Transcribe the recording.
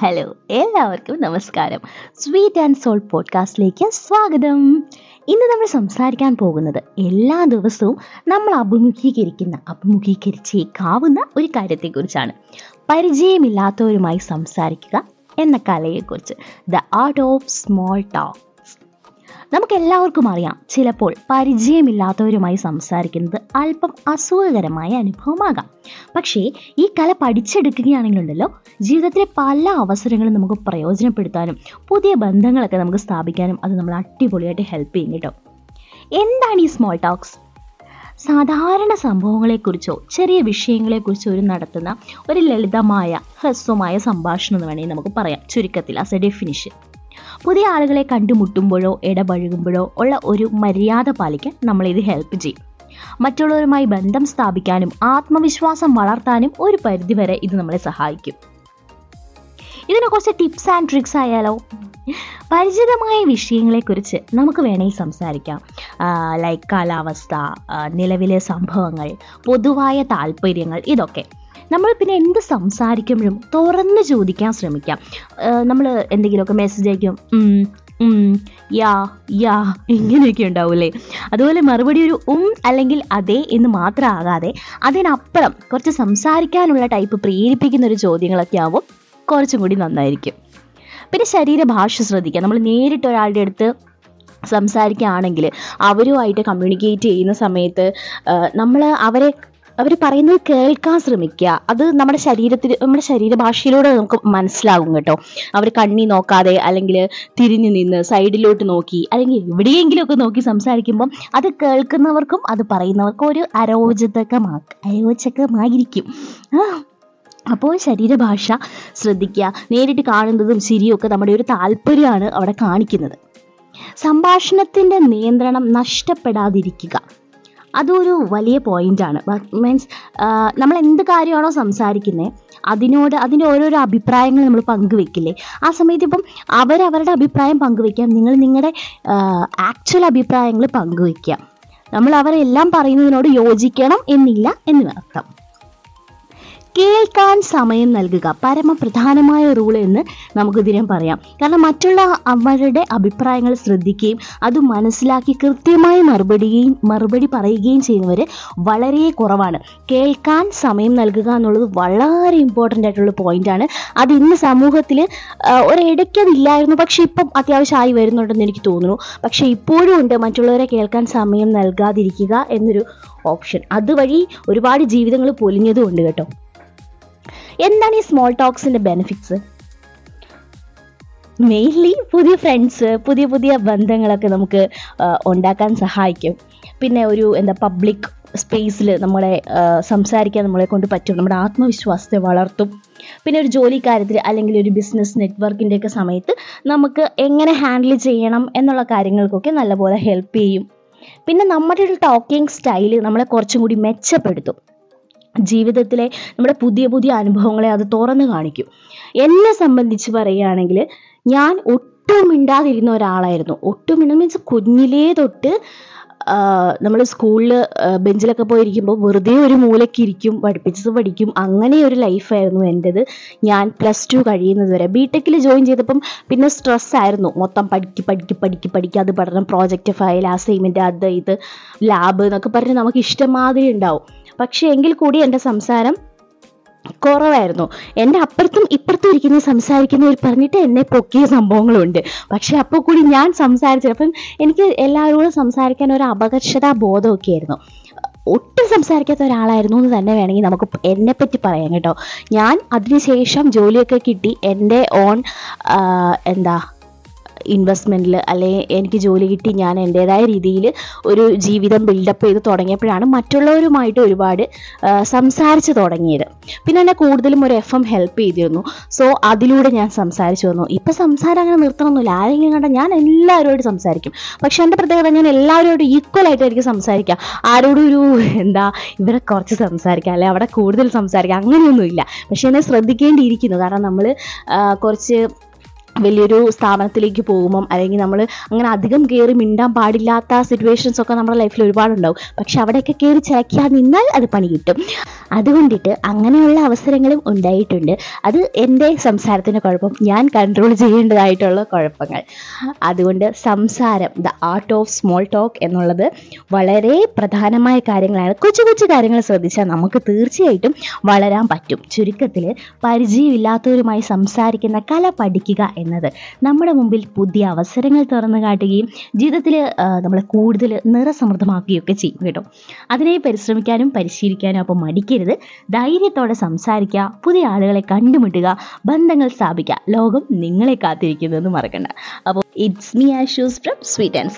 Hello എല്ലാവർക്കും നമസ്കാരം. Sweet and soul പോഡ്കാസ്റ്റിലേക്ക് സ്വാഗതം. ഇന്ന് നമ്മൾ സംസാരിക്കാൻ പോകുന്നത് എല്ലാ ദിവസവും നമ്മൾ അഭിമുഖീകരിക്കുന്ന അഭിമുഖീകരിച്ചേക്കാവുന്ന ഒരു കാര്യത്തെക്കുറിച്ചാണ്. പരിചയമില്ലാത്തവരുമായി സംസാരിക്കുക എന്ന കലയെക്കുറിച്ച്. The art of small talk നമുക്ക് എല്ലാവർക്കും അറിയാം ചിലപ്പോൾ പരിചയമില്ലാത്തവരുമായി സംസാരിക്കുന്നത് അല്പം അസുഖകരമായ അനുഭവമാകാം. പക്ഷേ ഈ കല പഠിച്ചെടുക്കുകയാണെങ്കിലുണ്ടല്ലോ ജീവിതത്തിലെ പല അവസരങ്ങളും നമുക്ക് പ്രയോജനപ്പെടുത്താനും പുതിയ ബന്ധങ്ങളൊക്കെ നമുക്ക് സ്ഥാപിക്കാനും അത് നമ്മൾ അടിപൊളിയായിട്ട് ഹെൽപ്പ് ചെയ്യും കേട്ടോ. എന്താണ് ഈ സ്മോൾ ടോക്സ് സാധാരണ സംഭവങ്ങളെക്കുറിച്ചോ ചെറിയ വിഷയങ്ങളെക്കുറിച്ചോ ഒരു നടത്തുന്ന ഒരു ലളിതമായ ഹ്രസ്വമായ സംഭാഷണം എന്ന് വേണമെങ്കിൽ നമുക്ക് പറയാം. ചുരുക്കത്തിൽ ആസ് എ ഡെഫിനിഷൻ പുതിയ ആളുകളെ കണ്ടുമുട്ടുമ്പോഴോ ഇടപഴകുമ്പോഴോ ഉള്ള ഒരു മര്യാദ പാലിക്കാൻ നമ്മളിത് ഹെൽപ്പ് ചെയ്യും. മറ്റുള്ളവരുമായി ബന്ധം സ്ഥാപിക്കാനും ആത്മവിശ്വാസം വളർത്താനും ഒരു പരിധിവരെ ഇത് നമ്മളെ സഹായിക്കും. ഇതിനെ കുറച്ച് ടിപ്സ് ആൻഡ് ട്രിക്സ് ആയാലോ? പരിചിതമായ വിഷയങ്ങളെക്കുറിച്ച് നമുക്ക് വേണമെങ്കിൽ സംസാരിക്കാം. ലൈക്ക് കാലാവസ്ഥ നിലവിലെ സംഭവങ്ങൾ പൊതുവായ താല്പര്യങ്ങൾ ഇതൊക്കെ. നമ്മൾ പിന്നെ എന്ത് സംസാരിക്കുമ്പോഴും തുറന്ന് ചോദിക്കാൻ ശ്രമിക്കാം. നമ്മൾ എന്തെങ്കിലുമൊക്കെ മെസ്സേജ് അയക്കും. യാ യാ ഇങ്ങനെയൊക്കെ ഉണ്ടാവില്ലേ? അതുപോലെ മറുപടി ഒരു ഉം അല്ലെങ്കിൽ അതെ എന്ന് മാത്രം മാത്രമാകാതെ അതിനപ്പുറം കുറച്ച് സംസാരിക്കാനുള്ള ടൈപ്പ് പ്രേരിപ്പിക്കുന്ന ഒരു ചോദ്യങ്ങളൊക്കെ ആവും. കുറച്ചും കൂടി നന്നായിരിക്കും. പിന്നെ ശരീരഭാഷ ശ്രദ്ധിക്കുക നമ്മൾ നേരിട്ട് ഒരാളുടെ അടുത്ത് സംസാരിക്കുകയാണെങ്കിൽ അവരുമായിട്ട് കമ്മ്യൂണിക്കേറ്റ് ചെയ്യുന്ന സമയത്ത് നമ്മൾ അവരെ അവർ പറയുന്നത് കേൾക്കാൻ ശ്രമിക്കുക. അത് നമ്മുടെ ശരീരത്തിൽ നമ്മുടെ ശരീരഭാഷയിലൂടെ നമുക്ക് മനസ്സിലാകും കേട്ടോ. അവർ കണ്ണി നോക്കാതെ അല്ലെങ്കിൽ തിരിഞ്ഞു നിന്ന് സൈഡിലോട്ട് നോക്കി അല്ലെങ്കിൽ എവിടെയെങ്കിലുമൊക്കെ നോക്കി സംസാരിക്കുമ്പോൾ അത് കേൾക്കുന്നവർക്കും അത് പറയുന്നവർക്കും ഒരു അരോചകമാ അരോചകമായിരിക്കും. അപ്പോൾ ശരീരഭാഷ ശ്രദ്ധിക്കുക. നേരിട്ട് കാണുന്നതും ശരിയൊക്കെ നമ്മുടെ ഒരു താല്പര്യമാണ് അവിടെ കാണിക്കുന്നത്. സംഭാഷണത്തിന്റെ നിയന്ത്രണം നഷ്ടപ്പെടാതിരിക്കുക. അതൊരു വലിയ പോയിന്റാണ് മീൻസ് നമ്മൾ എന്ത് കാര്യമാണോ സംസാരിക്കുന്നത് അതിനോട് അതിന്റെ ഓരോരോ അഭിപ്രായങ്ങൾ നമ്മൾ പങ്കുവെക്കില്ലേ? ആ സമയത്ത് ഇപ്പം അവരവരുടെ അഭിപ്രായം പങ്കുവെക്കാം നിങ്ങൾ നിങ്ങളുടെ ആക്ച്വൽ അഭിപ്രായങ്ങൾ പങ്കുവെക്കാം. നമ്മൾ അവരെല്ലാം പറയുന്നതിനോട് യോജിക്കണം എന്നില്ല എന്ന് അർത്ഥം. കേൾക്കാൻ സമയം നൽകുക. പരമപ്രധാനമായ റൂൾ എന്ന് നമുക്ക് ഇതിനെ പറയാം. കാരണം മറ്റുള്ള അവരുടെ അഭിപ്രായങ്ങൾ ശ്രദ്ധിക്കുകയും അത് മനസ്സിലാക്കി കൃത്യമായി മറുപടിയും മറുപടി പറയുകയും ചെയ്യുന്നവർ വളരെ കുറവാണ്. കേൾക്കാൻ സമയം നൽകുക എന്നുള്ളത് വളരെ ഇമ്പോർട്ടന്റ് ആയിട്ടുള്ള പോയിന്റാണ് അത് ഇന്ന് സമൂഹത്തിൽ ഒരിടയ്ക്കതില്ലായിരുന്നു പക്ഷേ ഇപ്പം അത്യാവശ്യമായി വരുന്നുണ്ടെന്ന് എനിക്ക് തോന്നുന്നു. പക്ഷേ ഇപ്പോഴും ഉണ്ട് മറ്റുള്ളവരെ കേൾക്കാൻ സമയം നൽകാതിരിക്കുക എന്നൊരു ഓപ്ഷൻ അതുവഴി ഒരുപാട് ജീവിതങ്ങൾ പൊലിഞ്ഞതും ഉണ്ട് കേട്ടോ. എന്താണ് ഈ സ്മോൾ ടോക്സിന്റെ ബെനിഫിറ്റ്സ് മെയിൻലി പുതിയ ഫ്രണ്ട്സ് പുതിയ പുതിയ ബന്ധങ്ങളൊക്കെ നമുക്ക് ഉണ്ടാക്കാൻ സഹായിക്കും. പിന്നെ ഒരു എന്താ പബ്ലിക് സ്പേസിൽ നമ്മളെ സംസാരിക്കാൻ നമ്മളെ കൊണ്ട് പറ്റും. നമ്മുടെ ആത്മവിശ്വാസത്തെ വളർത്തും. പിന്നെ ഒരു ജോലി കാര്യത്തിൽ അല്ലെങ്കിൽ ഒരു ബിസിനസ് നെറ്റ്വർക്കിന്റെയൊക്കെ സമയത്ത് നമുക്ക് എങ്ങനെ ഹാൻഡിൽ ചെയ്യണം എന്നുള്ള കാര്യങ്ങൾക്കൊക്കെ നല്ലപോലെ ഹെൽപ്പ് ചെയ്യും. പിന്നെ നമ്മുടെ ഒരു ടോക്കിംഗ് സ്റ്റൈൽ നമ്മളെ കുറച്ചും കൂടി മെച്ചപ്പെടുത്തും. ജീവിതത്തിലെ നമ്മുടെ പുതിയ പുതിയ അനുഭവങ്ങളെ അത് തുറന്നു കാണിക്കും. എന്നെ സംബന്ധിച്ച് പറയുകയാണെങ്കിൽ ഞാൻ ഒട്ടും മിണ്ടാതിരുന്ന ഒരാളായിരുന്നു. ഒട്ടും മിണ്ട മീൻസ് കുഞ്ഞിലേ തൊട്ട് നമ്മൾ സ്കൂളിൽ ബെഞ്ചിലൊക്കെ പോയിരിക്കുമ്പോൾ വെറുതെ ഒരു മൂലക്കിരിക്കും പഠിപ്പിച്ചത് പഠിക്കും അങ്ങനെ ഒരു ലൈഫായിരുന്നു എന്റെത് ഞാൻ പ്ലസ് ടു കഴിയുന്നത് വരെ. ബിടെക്കിൽ ജോയിൻ ചെയ്തപ്പം പിന്നെ സ്ട്രെസ് ആയിരുന്നു. മൊത്തം പഠിക്ക് പഠിക്ക് പഠിക്ക് പഠിക്കുക അത് പഠനം പ്രോജക്റ്റ് ഫയൽ അസൈൻമെന്റ് അത് ഇത് ലാബ് എന്നൊക്കെ പറഞ്ഞ് നമുക്ക് ഇഷ്ടമാതിരി ഉണ്ടാവും. പക്ഷേ എങ്കിൽ കൂടി എന്റെ സംസാരം കുറവായിരുന്നു. എന്റെ അപ്പുറത്തും ഇപ്പുറത്തും ഇരിക്കുന്ന സംസാരിക്കുന്നവർ പറഞ്ഞിട്ട് എന്നെ പൊക്കിയ സംഭവങ്ങളുണ്ട്. പക്ഷെ അപ്പോൾ കൂടി ഞാൻ സംസാരിച്ചപ്പം എനിക്ക് എല്ലാവരോടും സംസാരിക്കാൻ ഒരു അപകർഷതാ ബോധമൊക്കെ ആയിരുന്നു ഒട്ടും സംസാരിക്കാത്ത ഒരാളായിരുന്നു എന്ന് തന്നെ വേണമെങ്കിൽ നമുക്ക് എന്നെപ്പറ്റി പറയാം കേട്ടോ. ഞാൻ അതിനുശേഷം ജോലിയൊക്കെ കിട്ടി. എന്റെ ഓൺ എന്താ ഇൻവെസ്റ്റ്മെന്റിൽ അല്ലെങ്കിൽ എനിക്ക് ജോലി കിട്ടി ഞാൻ എന്റേതായ രീതിയിൽ ഒരു ജീവിതം ബിൽഡപ്പ് ചെയ്ത് തുടങ്ങിയപ്പോഴാണ് മറ്റുള്ളവരുമായിട്ട് ഒരുപാട് സംസാരിച്ച് തുടങ്ങിയത്. പിന്നെ എന്നെ കൂടുതലും ഒരു എഫ് എം ഹെൽപ്പ് ചെയ്തിരുന്നു. സോ അതിലൂടെ ഞാൻ സംസാരിച്ചു വന്നു. ഇപ്പം സംസാരം അങ്ങനെ നിർത്തണമൊന്നുമില്ല ആരെങ്കിലും കണ്ടാൽ ഞാൻ എല്ലാവരോടും സംസാരിക്കും. പക്ഷേ എന്റെ പ്രത്യേകത ഞാൻ എല്ലാവരോടും ഈക്വൽ ആയിട്ടായിരിക്കും സംസാരിക്കാം. ആരോടും ഒരു എന്താ ഇവരെ കുറച്ച് സംസാരിക്കാം. അല്ലെ അവിടെ കൂടുതൽ സംസാരിക്കാം. അങ്ങനെയൊന്നുമില്ല. പക്ഷേ എന്നെ ശ്രദ്ധിക്കേണ്ടിയിരിക്കുന്നു. കാരണം നമ്മൾ കുറച്ച് വലിയൊരു സ്ഥാപനത്തിലേക്ക് പോകുമ്പം അല്ലെങ്കിൽ നമ്മൾ അങ്ങനെ അധികം കയറി മിണ്ടാൻ പാടില്ലാത്ത സിറ്റുവേഷൻസ് ഒക്കെ നമ്മുടെ ലൈഫിൽ ഒരുപാടുണ്ടാവും. പക്ഷെ അവിടെയൊക്കെ കയറി ചിലക്കാൻ നിന്നാൽ അത് പണി കിട്ടും. അതുകൊണ്ടിട്ട് അങ്ങനെയുള്ള അവസരങ്ങളും ഉണ്ടായിട്ടുണ്ട്. അത് എന്റെ സംസാരത്തിന്റെ കുഴപ്പം ഞാൻ കൺട്രോൾ ചെയ്യേണ്ടതായിട്ടുള്ള കുഴപ്പങ്ങൾ. അതുകൊണ്ട് സംസാരം the art of small talk എന്നുള്ളത് വളരെ പ്രധാനമായ കാര്യങ്ങളാണ്. കൊച്ചു കൊച്ചു കാര്യങ്ങൾ ശ്രദ്ധിച്ചാൽ നമുക്ക് തീർച്ചയായിട്ടും വളരാൻ പറ്റും. ചുരുക്കത്തിൽ പരിചയമില്ലാത്തവരുമായി സംസാരിക്കുന്ന കല പഠിക്കുക എന്നത്. നമ്മുടെ മുമ്പിൽ പുതിയ അവസരങ്ങൾ തുറന്നു കാട്ടുകയും ജീവിതത്തിൽ നമ്മളെ കൂടുതൽ നിറസമൃദ്ധമാക്കുകയൊക്കെ ചെയ്യും കേട്ടോ. അതിനെ പരിശ്രമിക്കാനും പരിശീലിക്കാനും അപ്പം മടിക്കരുത്. ധൈര്യത്തോടെ സംസാരിക്കുക പുതിയ ആളുകളെ കണ്ടുമുട്ടുക ബന്ധങ്ങൾ സ്ഥാപിക്കുക. ലോകം നിങ്ങളെ കാത്തിരിക്കുന്നതെന്ന് മറക്കണ്ട. അപ്പോൾ it's me Ashu's from sweet and